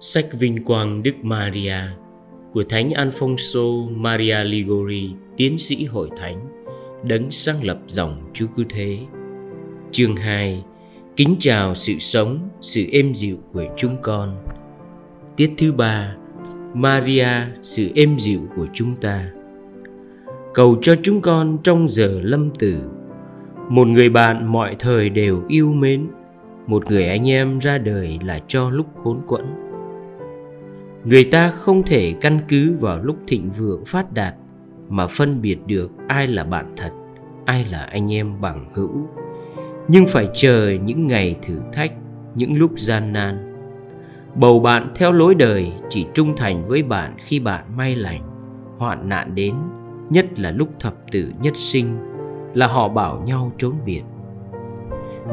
Sách Vinh Quang Đức Maria của Thánh Alfonso Maria Ligori, tiến sĩ hội thánh, đấng sáng lập dòng Chúa Cứu Thế. Chương 2 Kính chào sự sống, sự êm dịu của chúng con. Tiết thứ ba Maria, sự êm dịu của chúng ta. Cầu cho chúng con trong giờ lâm tử, một người bạn mọi thời đều yêu mến, một người anh em ra đời là cho lúc khốn quẫn người ta không thể căn cứ vào lúc thịnh vượng phát đạt mà phân biệt được ai là bạn thật, ai là anh em bằng hữu. Nhưng phải chờ những ngày thử thách, những lúc gian nan. Bầu bạn theo lối đời chỉ trung thành với bạn khi bạn may lành, hoạn nạn đến, nhất là lúc thập tử nhất sinh, là họ bảo nhau trốn biệt.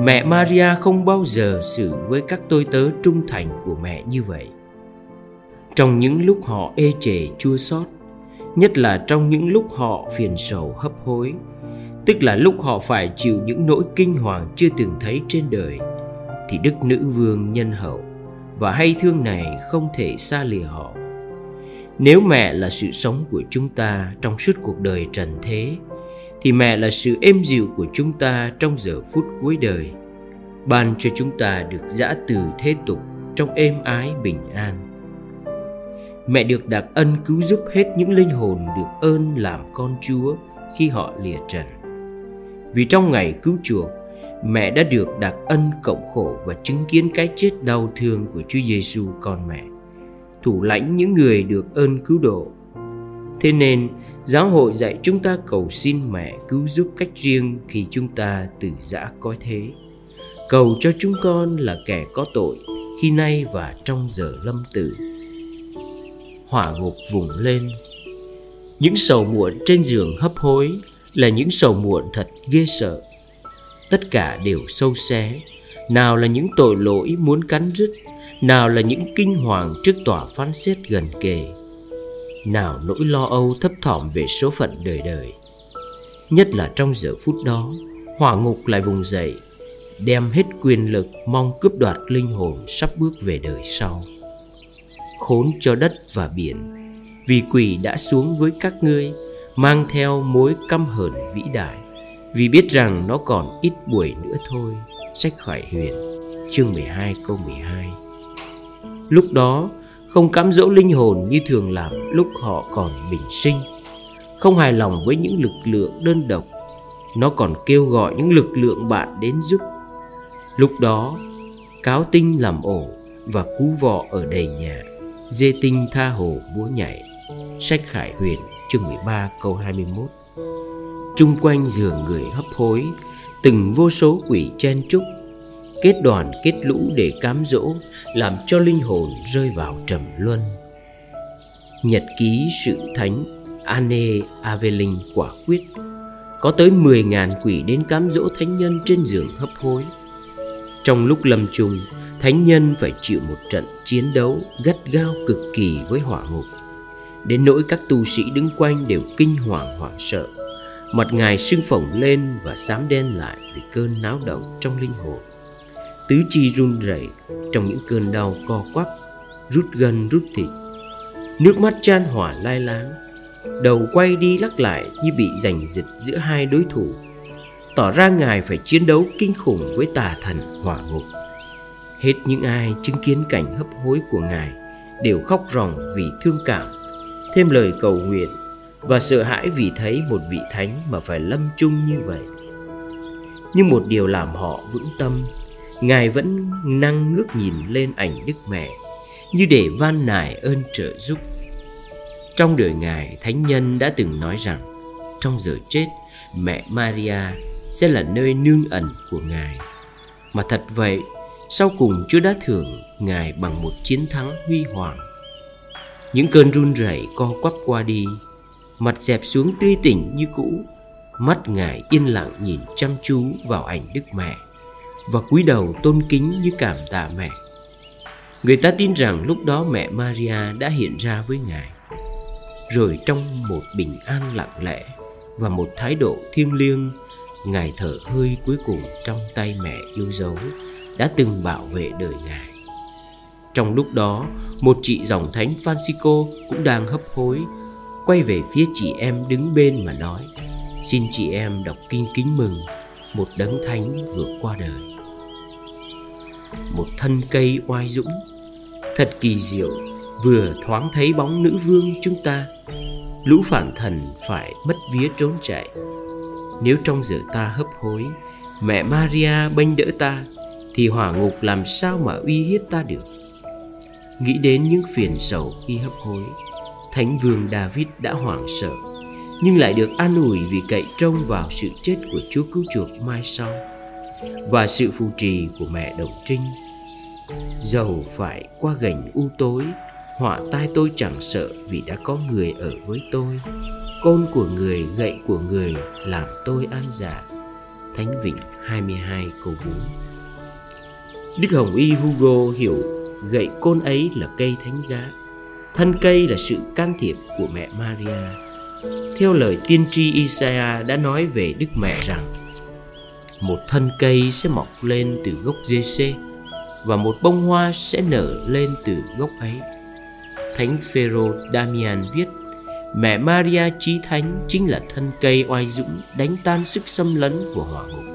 Mẹ maria không bao giờ xử với các tôi tớ trung thành của mẹ như vậy trong những lúc họ ê chề chua xót nhất là trong những lúc họ phiền sầu hấp hối, tức là lúc họ phải chịu những nỗi kinh hoàng chưa từng thấy trên đời, thì đức nữ vương nhân hậu và hay thương này không thể xa lìa họ. Nếu mẹ là sự sống của chúng ta trong suốt cuộc đời trần thế, thì mẹ là sự êm dịu của chúng ta trong giờ phút cuối đời, ban cho chúng ta được giã từ thế tục trong êm ái bình an mẹ được đặc ân cứu giúp hết những linh hồn được ơn làm con Chúa khi họ lìa trần. Vì trong ngày cứu chuộc, mẹ đã được đặc ân cộng khổ và chứng kiến cái chết đau thương của Chúa Giêsu con mẹ, thủ lãnh những người được ơn cứu độ. Thế nên, giáo hội dạy chúng ta cầu xin mẹ cứu giúp cách riêng khi chúng ta từ giã có thế. Cầu cho chúng con là kẻ có tội khi nay và trong giờ lâm tử hỏa ngục vùng lên. Những sầu muộn trên giường hấp hối là những sầu muộn thật ghê sợ. Tất cả đều sâu xé. Nào là những tội lỗi muốn cắn rứt nào là những kinh hoàng trước tòa phán xét gần kề. Nào nỗi lo âu thấp thỏm về số phận đời đời. Nhất là trong giờ phút đó, hỏa ngục lại vùng dậy, đem hết quyền lực mong cướp đoạt linh hồn sắp bước về đời sau khốn cho đất và biển. Vì quỷ đã xuống với các ngươi, mang theo mối căm hờn vĩ đại. Vì biết rằng nó còn ít buổi nữa thôi sách khải huyền. Chương 12 câu 12 lúc đó, không cám dỗ linh hồn như thường làm lúc họ còn bình sinh. Không hài lòng với những lực lượng đơn độc, nó còn kêu gọi những lực lượng bạn đến giúp. Lúc đó, cáo tinh làm ổ và cú vọ ở đầy nhà. Dê tinh tha hồ múa nhảy, Sách Khải Huyền, chương 13 câu 21 Trung quanh giường người hấp hối, Từng vô số quỷ chen trúc. Kết đoàn, kết lũ để cám dỗ, Làm cho linh hồn rơi vào trầm luân. Nhật ký sự thánh Anne Avelin quả quyết. Có tới 10.000 quỷ đến cám dỗ thánh nhân trên giường hấp hối. Trong lúc lâm chung thánh nhân phải chịu một trận chiến đấu gắt gao cực kỳ với hỏa ngục. Đến nỗi các tu sĩ đứng quanh đều kinh hoàng hoảng sợ. Mặt ngài sưng phồng lên và xám đen lại vì cơn náo động trong linh hồn. Tứ chi run rẩy, trong những cơn đau co quắp, rút gân, rút thịt. Nước mắt chan hỏa lai láng. Đầu quay đi lắc lại như bị giành giật giữa hai đối thủ. Tỏ ra ngài phải chiến đấu kinh khủng với tà thần hỏa ngục. Hết những ai chứng kiến cảnh hấp hối của Ngài đều khóc ròng vì thương cảm, thêm lời cầu nguyện và sợ hãi vì thấy một vị thánh mà phải lâm chung như vậy. Nhưng một điều làm họ vững tâm, Ngài vẫn năng ngước nhìn lên ảnh Đức Mẹ như để van nài ơn trợ giúp. Trong đời Ngài, Thánh Nhân đã từng nói rằng trong giờ chết, mẹ Maria sẽ là nơi nương ẩn của Ngài. Mà thật vậy, sau cùng Chúa đã thưởng Ngài bằng một chiến thắng huy hoàng. Những cơn run rẩy co quắp qua đi, mặt dẹp xuống tươi tỉnh như cũ, mắt Ngài yên lặng nhìn chăm chú vào ảnh Đức Mẹ và cúi đầu tôn kính như cảm tạ mẹ. Người ta tin rằng lúc đó mẹ Maria đã hiện ra với Ngài. Rồi trong một bình an lặng lẽ và một thái độ thiêng liêng, Ngài thở hơi cuối cùng trong tay mẹ yêu dấu đã từng bảo vệ đời Ngài. Trong lúc đó, một chị dòng thánh Francisco cũng đang hấp hối, quay về phía chị em đứng bên mà nói: "Xin chị em đọc kinh kính mừng một đấng thánh vừa qua đời." Một thân cây oai dũng, thật kỳ diệu, vừa thoáng thấy bóng nữ vương chúng ta, lũ phản thần phải mất vía trốn chạy. Nếu trong giờ ta hấp hối, mẹ Maria bênh đỡ ta, thì hỏa ngục làm sao mà uy hiếp ta được? Nghĩ đến những phiền sầu khi hấp hối Thánh vương David đã hoảng sợ Nhưng lại được an ủi vì cậy trông vào sự chết của Chúa Cứu Chuộc mai sau Và sự phù trì của mẹ Đồng Trinh. Dầu phải qua gành u tối Họa tai tôi chẳng sợ vì đã có người ở với tôi. Côn của người, gậy của người làm tôi an giả Thánh Vịnh 22 câu 4 Đức Hồng Y Hugo hiểu gậy côn ấy là cây thánh giá, thân cây là sự can thiệp của mẹ Maria theo lời tiên tri Isaiah đã nói về Đức Mẹ rằng, một thân cây sẽ mọc lên từ gốc dê xê và một bông hoa sẽ nở lên từ gốc ấy. Thánh Phêrô Damian viết, Mẹ Maria Chí Thánh chính là thân cây oai dũng đánh tan sức xâm lấn của hỏa ngục.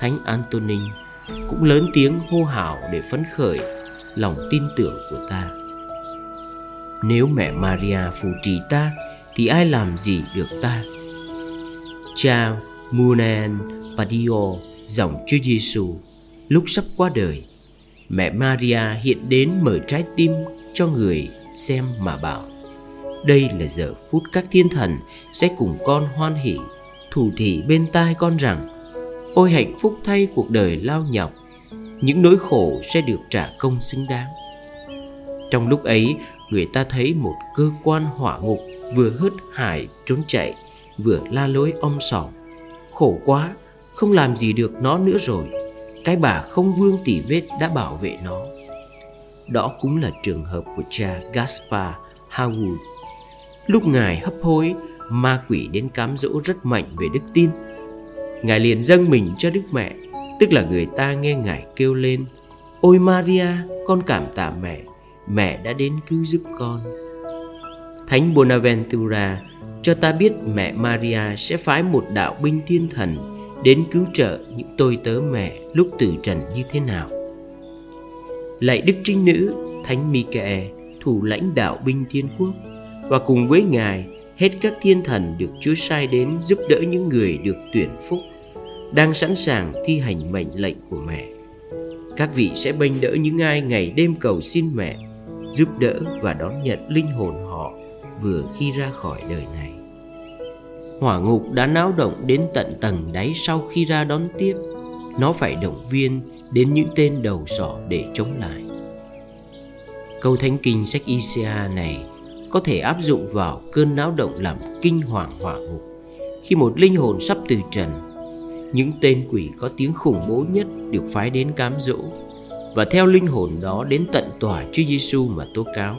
Thánh Antonin cũng lớn tiếng hô hào để phấn khởi lòng tin tưởng của ta. Nếu mẹ maria phù trì ta, thì ai làm gì được ta? Cha munen padio dòng chúa giêsu, lúc sắp qua đời, mẹ maria hiện đến mở trái tim cho người xem mà bảo, đây là giờ phút các thiên thần sẽ cùng con hoan hỷ, thủ thị bên tai con rằng ôi hạnh phúc thay cuộc đời lao nhọc, những nỗi khổ sẽ được trả công xứng đáng. Trong lúc ấy, người ta thấy một cơ quan hỏa ngục vừa hớt hải trốn chạy, vừa la lối om sòm. Khổ quá, không làm gì được nó nữa rồi, cái bà không vương tỷ vết đã bảo vệ nó. Đó cũng là trường hợp của cha gaspar howard. Lúc ngài hấp hối, ma quỷ đến cám dỗ rất mạnh về đức tin ngài liền dâng mình cho đức mẹ, tức là người ta nghe ngài kêu lên, ôi maria, con cảm tạ mẹ mẹ đã đến cứu giúp con. Thánh bonaventura cho ta biết mẹ maria sẽ phái một đạo binh thiên thần đến cứu trợ những tôi tớ mẹ lúc tử trần như thế nào. Lạy đức trinh nữ, thánh Michael thủ lãnh đạo binh thiên quốc, và cùng với ngài, hết các thiên thần được Chúa sai đến giúp đỡ những người được tuyển phúc đang sẵn sàng thi hành mệnh lệnh của mẹ. Các vị sẽ bênh đỡ những ai ngày đêm cầu xin mẹ, giúp đỡ và đón nhận linh hồn họ vừa khi ra khỏi đời này. Hỏa ngục đã náo động đến tận tầng đáy sau khi ra đón tiếp. Nó phải động viên đến những tên đầu sỏ để chống lại. Câu thánh kinh sách Isaiah này có thể áp dụng vào cơn náo động làm kinh hoàng hỏa ngục khi một linh hồn sắp từ trần những tên quỷ có tiếng khủng bố nhất được phái đến cám dỗ và theo linh hồn đó đến tận tòa Chúa Giêsu mà tố cáo.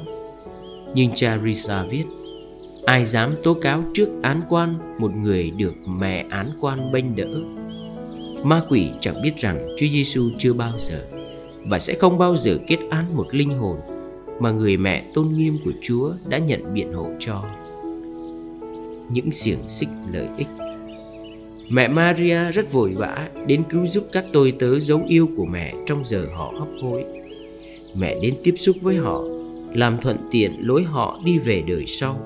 Nhưng cha Risa viết, ai dám tố cáo trước án quan một người được mẹ án quan bênh đỡ. Ma quỷ chẳng biết rằng Chúa Giêsu chưa bao giờ và sẽ không bao giờ kết án một linh hồn mà người mẹ tôn nghiêm của Chúa đã nhận biện hộ cho. Những xiềng xích lợi ích Mẹ Maria rất vội vã đến cứu giúp các tôi tớ dấu yêu của mẹ trong giờ họ hấp hối. Mẹ đến tiếp xúc với họ, làm thuận tiện lối họ đi về đời sau,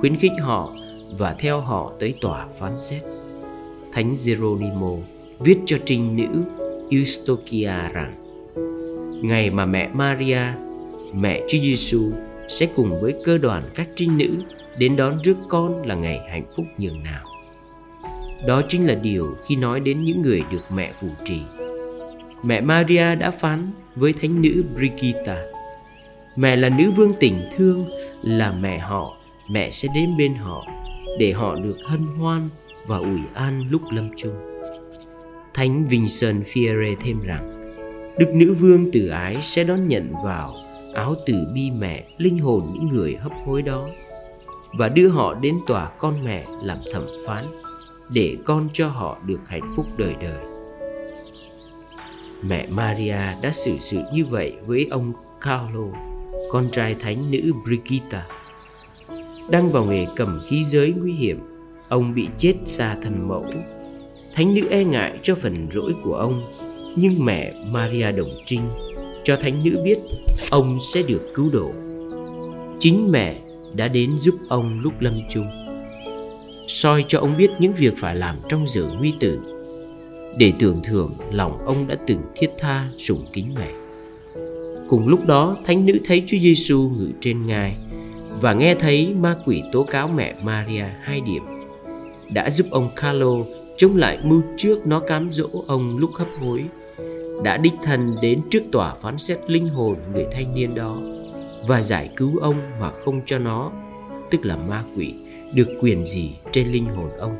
khuyến khích họ và theo họ tới tòa phán xét. Thánh Geronimo viết cho trinh nữ Eustochia rằng Ngày mà mẹ Maria, mẹ Chúa Giêsu sẽ cùng với cơ đoàn các trinh nữ đến đón rước con là ngày hạnh phúc nhường nào. Đó chính là điều khi nói đến những người được mẹ phù trì. Mẹ Maria đã phán với thánh nữ Brigitta Mẹ là nữ vương tình thương, là mẹ họ, mẹ sẽ đến bên họ để họ được hân hoan và ủi an lúc lâm chung. Thánh Vincent Fierre thêm rằng, Đức Nữ Vương từ ái sẽ đón nhận vào áo tử bi mẹ linh hồn những người hấp hối đó và đưa họ đến tòa con mẹ làm thẩm phán để con cho họ được hạnh phúc đời đời. Mẹ Maria đã xử sự như vậy với ông Carlo, con trai thánh nữ Brigitta. Đang vào nghề cầm khí giới nguy hiểm, ông bị chết xa thần mẫu. Thánh nữ e ngại cho phần rỗi của ông, nhưng mẹ Maria Đồng Trinh cho thánh nữ biết ông sẽ được cứu độ. Chính mẹ đã đến giúp ông lúc lâm chung soi cho ông biết những việc phải làm trong giờ nguy tử. Để tưởng thưởng, lòng ông đã từng thiết tha sủng kính mẹ. Cùng lúc đó, thánh nữ thấy Chúa Giêsu ngự trên ngai và nghe thấy ma quỷ tố cáo mẹ Maria hai điểm, đã giúp ông Carlo chống lại mưu trước nó cám dỗ ông lúc hấp hối, đã đích thân đến trước tòa phán xét linh hồn người thanh niên đó và giải cứu ông mà không cho nó, tức là ma quỷ được quyền gì trên linh hồn ông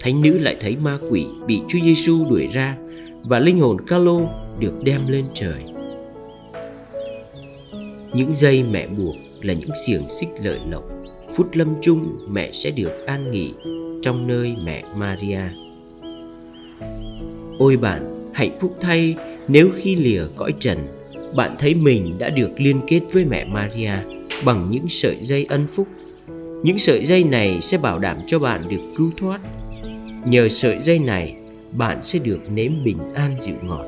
thánh nữ lại thấy ma quỷ bị Chúa Giêsu đuổi ra và linh hồn Carlo được đem lên trời những dây mẹ buộc là những xiềng xích lợi lộc, phút lâm chung mẹ sẽ được an nghỉ trong nơi mẹ Maria ôi bạn, hạnh phúc thay, nếu khi lìa cõi trần, bạn thấy mình đã được liên kết với mẹ Maria bằng những sợi dây ân phúc. Những sợi dây này sẽ bảo đảm cho bạn được cứu thoát. Nhờ sợi dây này, bạn sẽ được nếm bình an dịu ngọt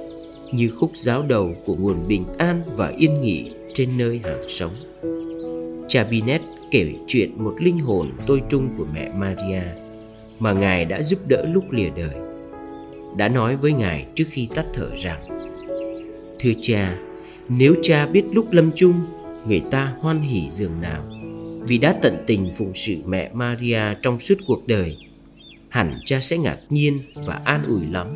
như khúc giáo đầu của nguồn bình an và yên nghỉ trên nơi hàng sống. Cha Binet kể chuyện một linh hồn tôi trung của mẹ Maria mà Ngài đã giúp đỡ lúc lìa đời. Đã nói với Ngài trước khi tắt thở rằng Thưa cha, nếu cha biết lúc lâm chung Người ta hoan hỉ giường nào vì đã tận tình phụng sự mẹ Maria trong suốt cuộc đời. Hẳn cha sẽ ngạc nhiên và an ủi lắm.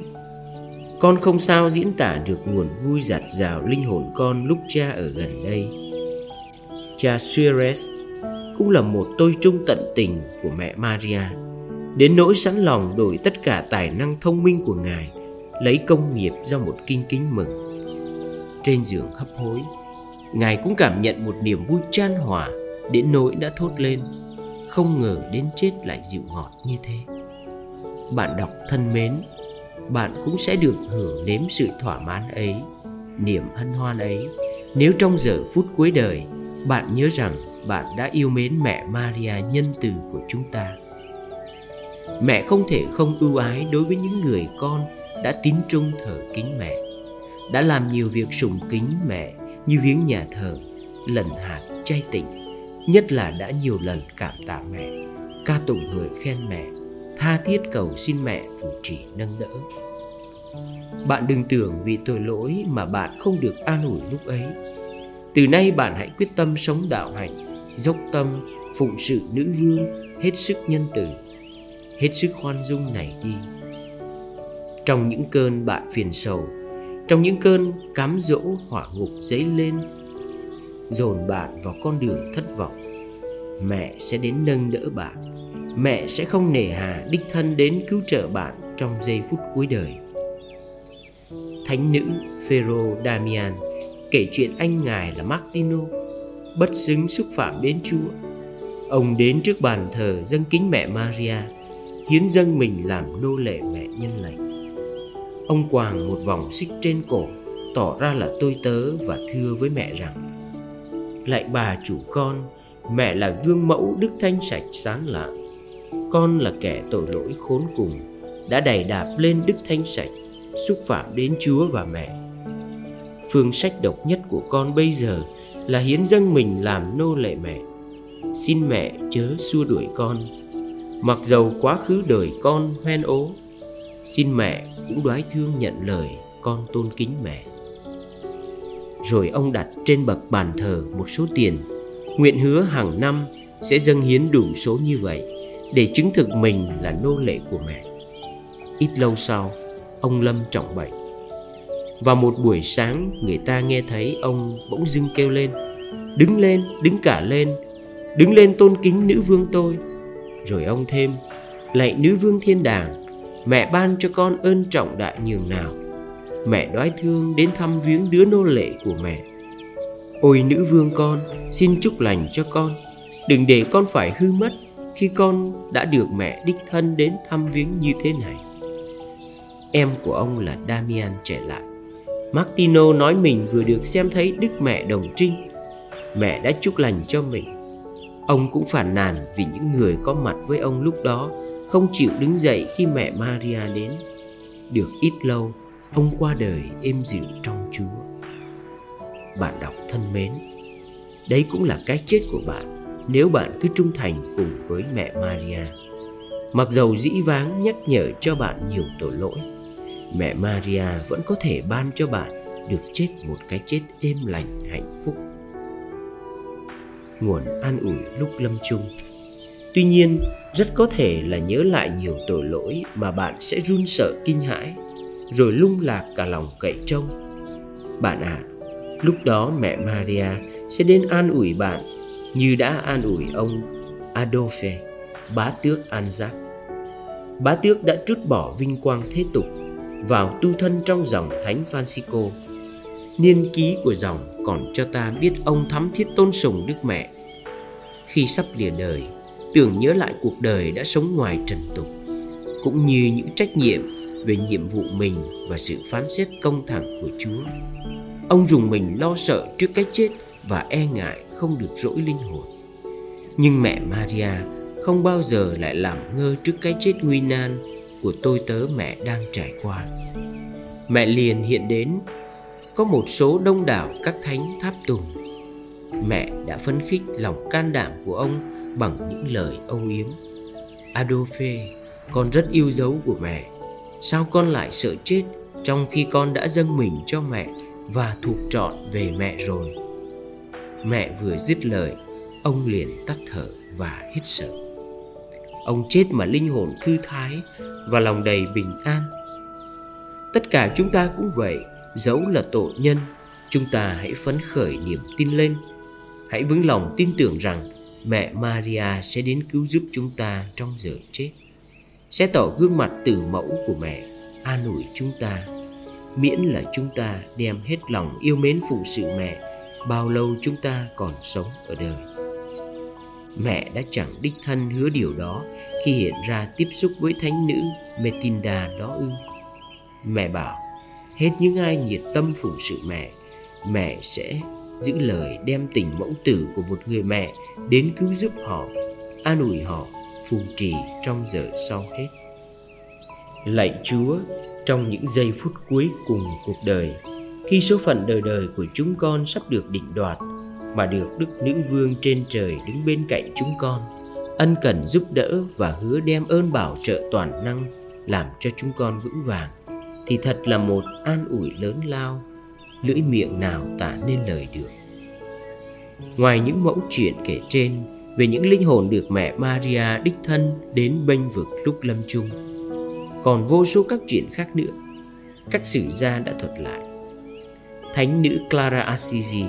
Con không sao diễn tả được nguồn vui giạt rào linh hồn con lúc cha ở gần đây. Cha Suarez cũng là một tôi trung tận tình của mẹ Maria. Đến nỗi sẵn lòng đổi tất cả tài năng thông minh của Ngài, Lấy công nghiệp ra một kinh kính mừng. Trên giường hấp hối, ngài cũng cảm nhận một niềm vui chan hòa đến nỗi đã thốt lên không ngờ đến chết lại dịu ngọt như thế. Bạn đọc thân mến bạn cũng sẽ được hưởng nếm sự thỏa mãn ấy niềm hân hoan ấy. Nếu trong giờ phút cuối đời bạn nhớ rằng bạn đã yêu mến mẹ maria nhân từ của chúng ta. Mẹ không thể không ưu ái đối với những người con đã tín trung thờ kính mẹ đã làm nhiều việc sùng kính mẹ như viếng nhà thờ, lần hạt chay tịnh, nhất là đã nhiều lần cảm tạ mẹ, ca tụng người khen mẹ, tha thiết cầu xin mẹ phù trì nâng đỡ. Bạn đừng tưởng vì tội lỗi mà bạn không được an ủi lúc ấy. Từ nay bạn hãy quyết tâm sống đạo hạnh, dốc tâm, phụng sự nữ vương, hết sức nhân từ, hết sức khoan dung này đi. Trong những cơn bạn phiền sầu, trong những cơn cám dỗ hỏa ngục dấy lên dồn bạn vào con đường thất vọng. Mẹ sẽ đến nâng đỡ bạn. Mẹ sẽ không nề hà đích thân đến cứu trợ bạn trong giây phút cuối đời. Thánh nữ phêrô damian kể chuyện anh ngài là martino, bất xứng xúc phạm đến chúa. Ông đến trước bàn thờ dâng kính mẹ maria, hiến dâng mình làm nô lệ mẹ nhân lành. Ông quàng một vòng xích trên cổ, Tỏ ra là tôi tớ và thưa với mẹ rằng lại bà chủ con. Mẹ là gương mẫu đức thanh sạch sáng lạ. Con là kẻ tội lỗi khốn cùng, Đã đày đạp lên đức thanh sạch, Xúc phạm đến Chúa và mẹ. Phương sách độc nhất của con bây giờ Là hiến dâng mình làm nô lệ mẹ. Xin mẹ chớ xua đuổi con. Mặc dầu quá khứ đời con hoen ố, Xin mẹ cũng đoái thương nhận lời con tôn kính mẹ rồi ông đặt trên bậc bàn thờ một số tiền. Nguyện hứa hàng năm sẽ dâng hiến đủ số như vậy để chứng thực mình là nô lệ của mẹ. Ít lâu sau, ông lâm trọng bệnh. Vào một buổi sáng, người ta nghe thấy ông bỗng dưng kêu lên, đứng lên, đứng cả lên, đứng lên tôn kính nữ vương tôi. Rồi ông thêm, lạy nữ vương thiên đàng, Mẹ ban cho con ơn trọng đại nhường nào. Mẹ đoái thương đến thăm viếng đứa nô lệ của mẹ Ôi nữ vương con Xin chúc lành cho con Đừng để con phải hư mất Khi con đã được mẹ đích thân đến thăm viếng như thế này Em của ông là Damian trẻ lại Martino nói mình vừa được xem thấy Đức Mẹ Đồng Trinh. Mẹ đã chúc lành cho mình. Ông cũng phản nàn vì những người có mặt với ông lúc đó không chịu đứng dậy khi mẹ Maria đến. Được ít lâu, ông qua đời êm dịu trong Chúa. Bạn đọc thân mến, đấy cũng là cái chết của bạn nếu bạn cứ trung thành cùng với mẹ Maria. Mặc dầu dĩ váng nhắc nhở cho bạn nhiều tội lỗi, mẹ Maria vẫn có thể ban cho bạn được chết một cái chết êm lành hạnh phúc. Nguồn an ủi lúc lâm chung Tuy nhiên, rất có thể là nhớ lại nhiều tội lỗi mà bạn sẽ run sợ kinh hãi, rồi lung lạc cả lòng cậy trông. Bạn ạ, à, lúc đó mẹ Maria sẽ đến an ủi bạn như đã an ủi ông Adolphe, bá tước Anzac. Bá tước đã trút bỏ vinh quang thế tục vào tu thân trong dòng Thánh Francisco. Niên ký của dòng còn cho ta biết ông thắm thiết tôn sùng Đức Mẹ. Khi sắp lìa đời, tưởng nhớ lại cuộc đời đã sống ngoài trần tục, cũng như những trách nhiệm về nhiệm vụ mình và sự phán xét công thẳng của Chúa. Ông dùng mình lo sợ trước cái chết và e ngại không được rỗi linh hồn. Nhưng mẹ Maria không bao giờ lại làm ngơ trước cái chết nguy nan của tôi tớ mẹ đang trải qua. Mẹ liền hiện đến có một số đông đảo các thánh tháp tùng. Mẹ đã phấn khích lòng can đảm của ông bằng những lời âu yếm. Adolphe, con rất yêu dấu của mẹ. Sao con lại sợ chết trong khi con đã dâng mình cho mẹ và thuộc trọn về mẹ rồi? Mẹ vừa dứt lời, ông liền tắt thở và hít sợ. Ông chết mà linh hồn thư thái và lòng đầy bình an. Tất cả chúng ta cũng vậy, dẫu là tội nhân, chúng ta hãy phấn khởi niềm tin lên. Hãy vững lòng tin tưởng rằng mẹ Maria sẽ đến cứu giúp chúng ta trong giờ chết. Sẽ tỏ gương mặt tử mẫu của mẹ, an ủi chúng ta, miễn là chúng ta đem hết lòng yêu mến phụ sự mẹ bao lâu chúng ta còn sống ở đời. Mẹ đã chẳng đích thân hứa điều đó khi hiện ra tiếp xúc với thánh nữ Metinda đó ư. Mẹ bảo, hết những ai nhiệt tâm phụng sự mẹ, mẹ sẽ giữ lời đem tình mẫu tử của một người mẹ đến cứu giúp họ, an ủi họ, phù trì trong giờ sau hết. Lạy Chúa, trong những giây phút cuối cùng cuộc đời, khi số phận đời đời của chúng con sắp được định đoạt, mà được Đức Nữ Vương trên trời đứng bên cạnh chúng con, ân cần giúp đỡ và hứa đem ơn bảo trợ toàn năng làm cho chúng con vững vàng, thì thật là một an ủi lớn lao, lưỡi miệng nào tả nên lời được. Ngoài những mẫu chuyện kể trên về những linh hồn được mẹ Maria đích thân đến bênh vực lúc lâm chung, còn vô số các chuyện khác nữa, các sử gia đã thuật lại. Thánh nữ Clara Assisi,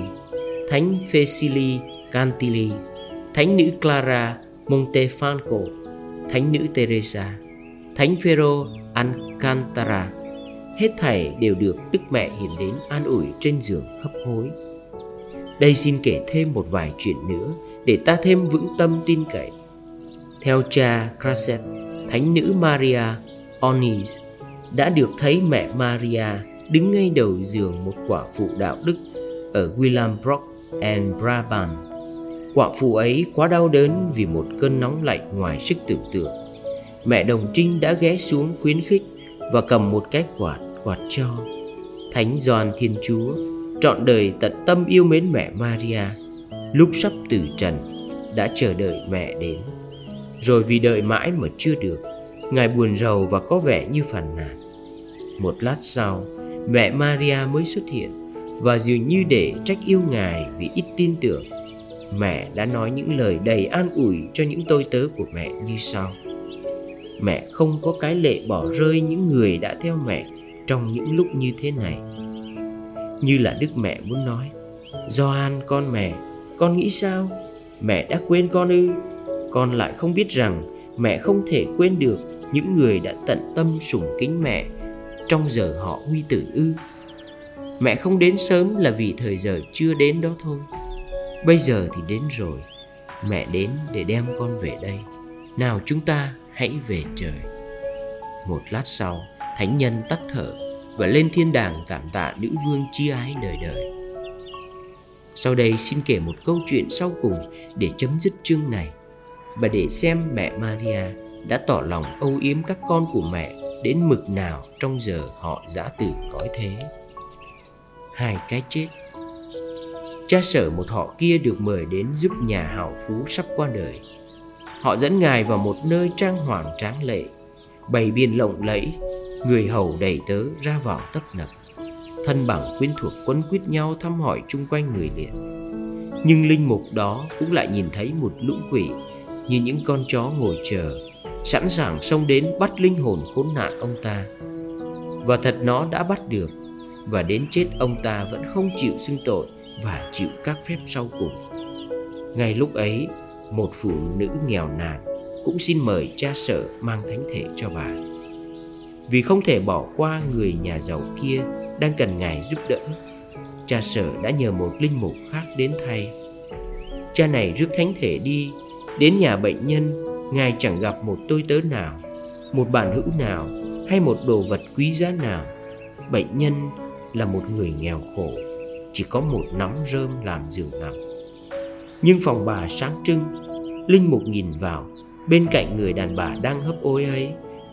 Thánh Fecili Cantilli, Thánh nữ Clara Montefalco, Thánh nữ Teresa, Thánh Phêrô Alcantara, hết thảy đều được Đức Mẹ hiện đến an ủi trên giường hấp hối. Đây xin kể thêm một vài chuyện nữa để ta thêm vững tâm tin cậy. Theo cha Crasset, Thánh nữ Maria Onis đã được thấy mẹ Maria đứng ngay đầu giường một quả phụ đạo đức ở Williambrook and Brabant. Quả phụ ấy quá đau đớn vì một cơn nóng lạnh ngoài sức tưởng tượng. Mẹ Đồng Trinh đã ghé xuống khuyến khích và cầm một cái quạt quạt cho. Thánh Doan Thiên Chúa trọn đời tận tâm yêu mến mẹ Maria, lúc sắp từ trần đã chờ đợi mẹ đến. Rồi vì đợi mãi mà chưa được, Ngài buồn rầu và có vẻ như phàn nàn. Một lát sau, mẹ Maria mới xuất hiện và dường như để trách yêu Ngài vì ít tin tưởng. Mẹ đã nói những lời đầy an ủi cho những tôi tớ của mẹ như sau. Mẹ không có cái lệ bỏ rơi những người đã theo mẹ trong những lúc như thế này như là đức mẹ muốn nói do an con mẹ con nghĩ sao? Mẹ đã quên con ư? Con lại không biết rằng mẹ không thể quên được những người đã tận tâm sủng kính mẹ trong giờ họ huy tử ư. Mẹ không đến sớm là vì thời giờ chưa đến đó thôi. Bây giờ thì đến rồi. Mẹ đến để đem con về đây. Nào chúng ta hãy về trời. Một lát sau, thánh nhân tắt thở và lên thiên đàng cảm tạ nữ vương chi ái đời đời. Sau đây xin kể một câu chuyện sau cùng để chấm dứt chương này và để xem mẹ Maria đã tỏ lòng âu yếm các con của mẹ đến mực nào trong giờ họ giã từ cõi thế. Hai cái chết Cha sở một họ kia được mời đến giúp nhà hảo phú sắp qua đời. Họ dẫn ngài vào một nơi trang hoàng tráng lệ, bày biện lộng lẫy, người hầu đầy tớ ra vào tấp nập. Thân bằng quyến thuộc quấn quýt nhau thăm hỏi chung quanh người liệt Nhưng linh mục đó cũng lại nhìn thấy một lũ quỷ như những con chó ngồi chờ, sẵn sàng xông đến bắt linh hồn khốn nạn ông ta. Và thật nó đã bắt được, và đến chết ông ta vẫn không chịu xưng tội và chịu các phép sau cùng. Ngay lúc ấy, một phụ nữ nghèo nàn cũng xin mời cha sở mang thánh thể cho bà. Vì không thể bỏ qua người nhà giàu kia đang cần ngài giúp đỡ, cha sở đã nhờ một linh mục khác đến thay. Cha này rước thánh thể đi, đến nhà bệnh nhân, ngài chẳng gặp một tôi tớ nào, một bản hữu nào hay một đồ vật quý giá nào. Bệnh nhân là một người nghèo khổ chỉ có một nắm rơm làm giường nằm nhưng phòng bà sáng trưng linh mục nhìn vào bên cạnh người đàn bà đang hấp ôi ấy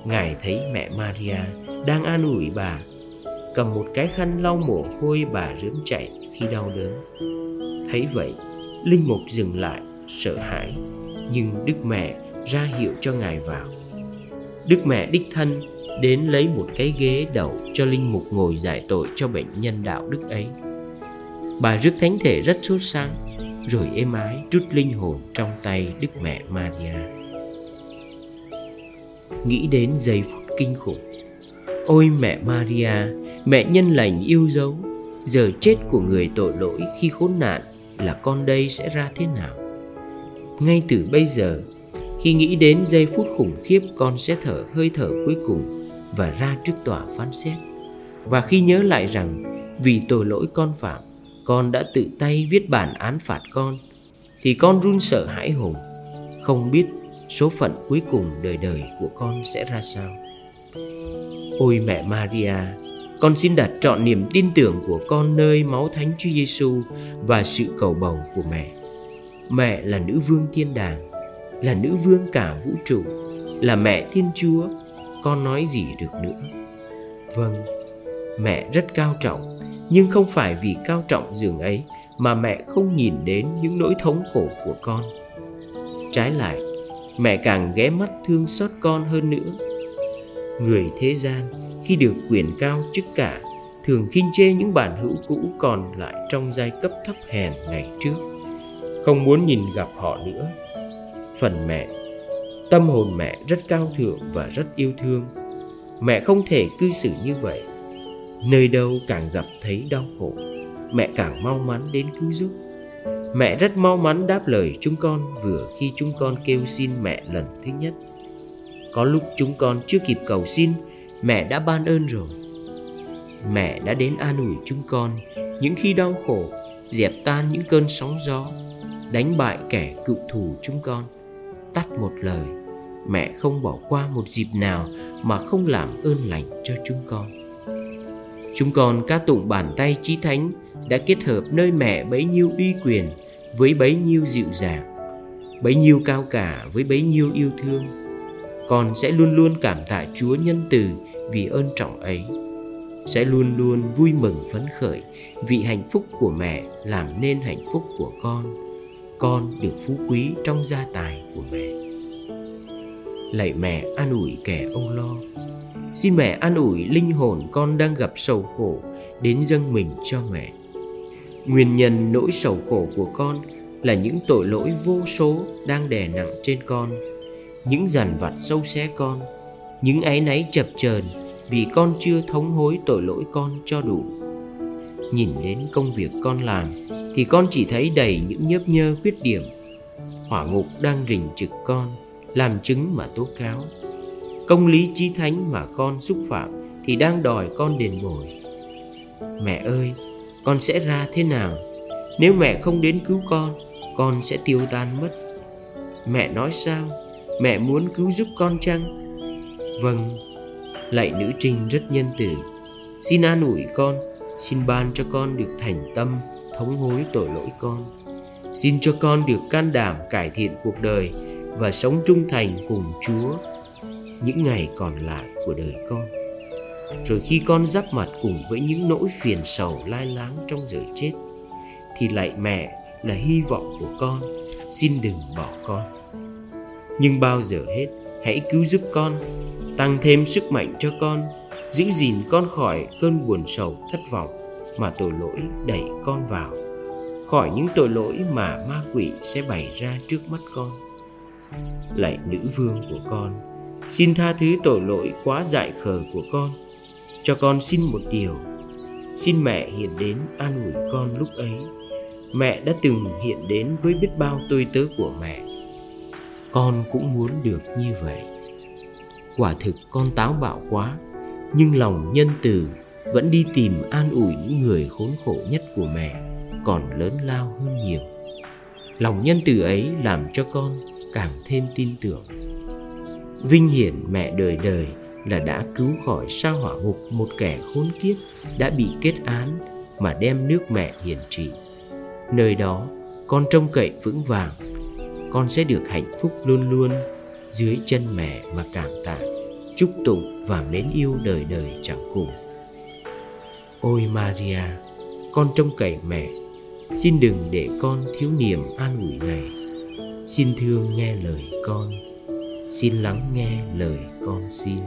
ngài thấy mẹ maria đang an ủi bà cầm một cái khăn lau mồ hôi bà rướm chạy khi đau đớn. Thấy vậy linh mục dừng lại sợ hãi. Nhưng đức mẹ ra hiệu cho ngài vào. Đức mẹ đích thân đến lấy một cái ghế đầu cho linh mục ngồi giải tội cho bệnh nhân đạo đức ấy. Bà rước thánh thể rất sốt sáng, Rồi êm ái rút linh hồn trong tay Đức Mẹ Maria. Nghĩ đến giây phút kinh khủng Ôi mẹ Maria Mẹ nhân lành yêu dấu, Giờ chết của người tội lỗi khi khốn nạn Là con đây sẽ ra thế nào? Ngay từ bây giờ, Khi nghĩ đến giây phút khủng khiếp, Con sẽ thở hơi thở cuối cùng Và ra trước tòa phán xét. Và khi nhớ lại rằng Vì tội lỗi con phạm, con đã tự tay viết bản án phạt con, thì con run sợ hãi hùng, không biết số phận cuối cùng đời đời của con sẽ ra sao. Ôi mẹ maria con xin đặt trọn niềm tin tưởng của con nơi máu thánh Chúa Giêsu và sự cầu bầu của mẹ. Mẹ là nữ vương thiên đàng, là nữ vương cả vũ trụ, là mẹ Thiên Chúa. Con nói gì được nữa? Vâng, mẹ rất cao trọng nhưng không phải vì cao trọng giường ấy mà mẹ không nhìn đến những nỗi thống khổ của con trái lại mẹ càng ghé mắt thương xót con hơn nữa người thế gian khi được quyền cao chức cả, thường khinh chê những bản hữu cũ còn lại trong giai cấp thấp hèn ngày trước. Không muốn nhìn gặp họ nữa. Phần mẹ, tâm hồn mẹ rất cao thượng và rất yêu thương. Mẹ không thể cư xử như vậy. Nơi đâu càng gặp thấy đau khổ, Mẹ càng mau mắn đến cứu giúp. Mẹ rất mau mắn đáp lời chúng con Vừa khi chúng con kêu xin mẹ lần thứ nhất. Có lúc chúng con chưa kịp cầu xin Mẹ đã ban ơn rồi. Mẹ đã đến an ủi chúng con Những khi đau khổ Dẹp tan những cơn sóng gió Đánh bại kẻ cựu thù chúng con. Tắt một lời Mẹ không bỏ qua một dịp nào Mà không làm ơn lành cho chúng con. Chúng con ca tụng bàn tay chí thánh đã kết hợp nơi mẹ bấy nhiêu uy quyền với bấy nhiêu dịu dàng, bấy nhiêu cao cả với bấy nhiêu yêu thương. Con sẽ luôn luôn cảm tạ Chúa nhân từ vì ơn trọng ấy. Sẽ luôn luôn vui mừng phấn khởi vì hạnh phúc của mẹ làm nên hạnh phúc của con. Con được phú quý trong gia tài của mẹ. Lạy mẹ an ủi kẻ âu lo Xin mẹ an ủi linh hồn con đang gặp sầu khổ đến dâng mình cho mẹ. Nguyên nhân nỗi sầu khổ của con là những tội lỗi vô số đang đè nặng trên con, những dằn vặt sâu xé con, những áy náy chập chờn vì con chưa thống hối tội lỗi con cho đủ. Nhìn đến công việc con làm thì con chỉ thấy đầy những nhớp nhơ khuyết điểm. Hỏa ngục đang rình trực con, làm chứng mà tố cáo. Công lý chí thánh mà con xúc phạm thì đang đòi con đền bồi. Mẹ ơi con sẽ ra thế nào? Nếu mẹ không đến cứu con con sẽ tiêu tan mất. Mẹ nói sao? Mẹ muốn cứu giúp con chăng? Vâng lạy nữ trinh rất nhân từ. Xin an ủi con, Xin ban cho con được thành tâm, Thống hối tội lỗi con. Xin cho con được can đảm cải thiện cuộc đời Và sống trung thành cùng Chúa Những ngày còn lại của đời con. Rồi khi con giáp mặt cùng với những nỗi phiền sầu lai láng trong giờ chết, Thì lạy mẹ là hy vọng của con, Xin đừng bỏ con. Nhưng bao giờ hết hãy cứu giúp con, Tăng thêm sức mạnh cho con, giữ gìn con khỏi cơn buồn sầu, thất vọng mà tội lỗi đẩy con vào. Khỏi những tội lỗi mà ma quỷ sẽ bày ra trước mắt con. Lạy nữ vương của con, xin tha thứ tội lỗi quá dại khờ của con. Cho con xin một điều, xin mẹ hiện đến an ủi con lúc ấy. Mẹ đã từng hiện đến với biết bao tôi tớ của mẹ con cũng muốn được như vậy. Quả thực con táo bạo quá, nhưng lòng nhân từ vẫn đi tìm an ủi những người khốn khổ nhất của mẹ, còn lớn lao hơn nhiều. Lòng nhân từ ấy làm cho con càng thêm tin tưởng. Vinh hiển mẹ đời đời là đã cứu khỏi sao hỏa ngục một kẻ khốn kiếp, đã bị kết án mà đem nước mẹ hiển trị. Nơi đó, con trông cậy vững vàng con sẽ được hạnh phúc luôn luôn dưới chân mẹ mà cảm tạ, chúc tụng và mến yêu đời đời chẳng cùng. Ôi maria, con trông cậy mẹ, xin đừng để con thiếu niềm an ủi này. Xin thương nghe lời con, xin lắng nghe lời con xin.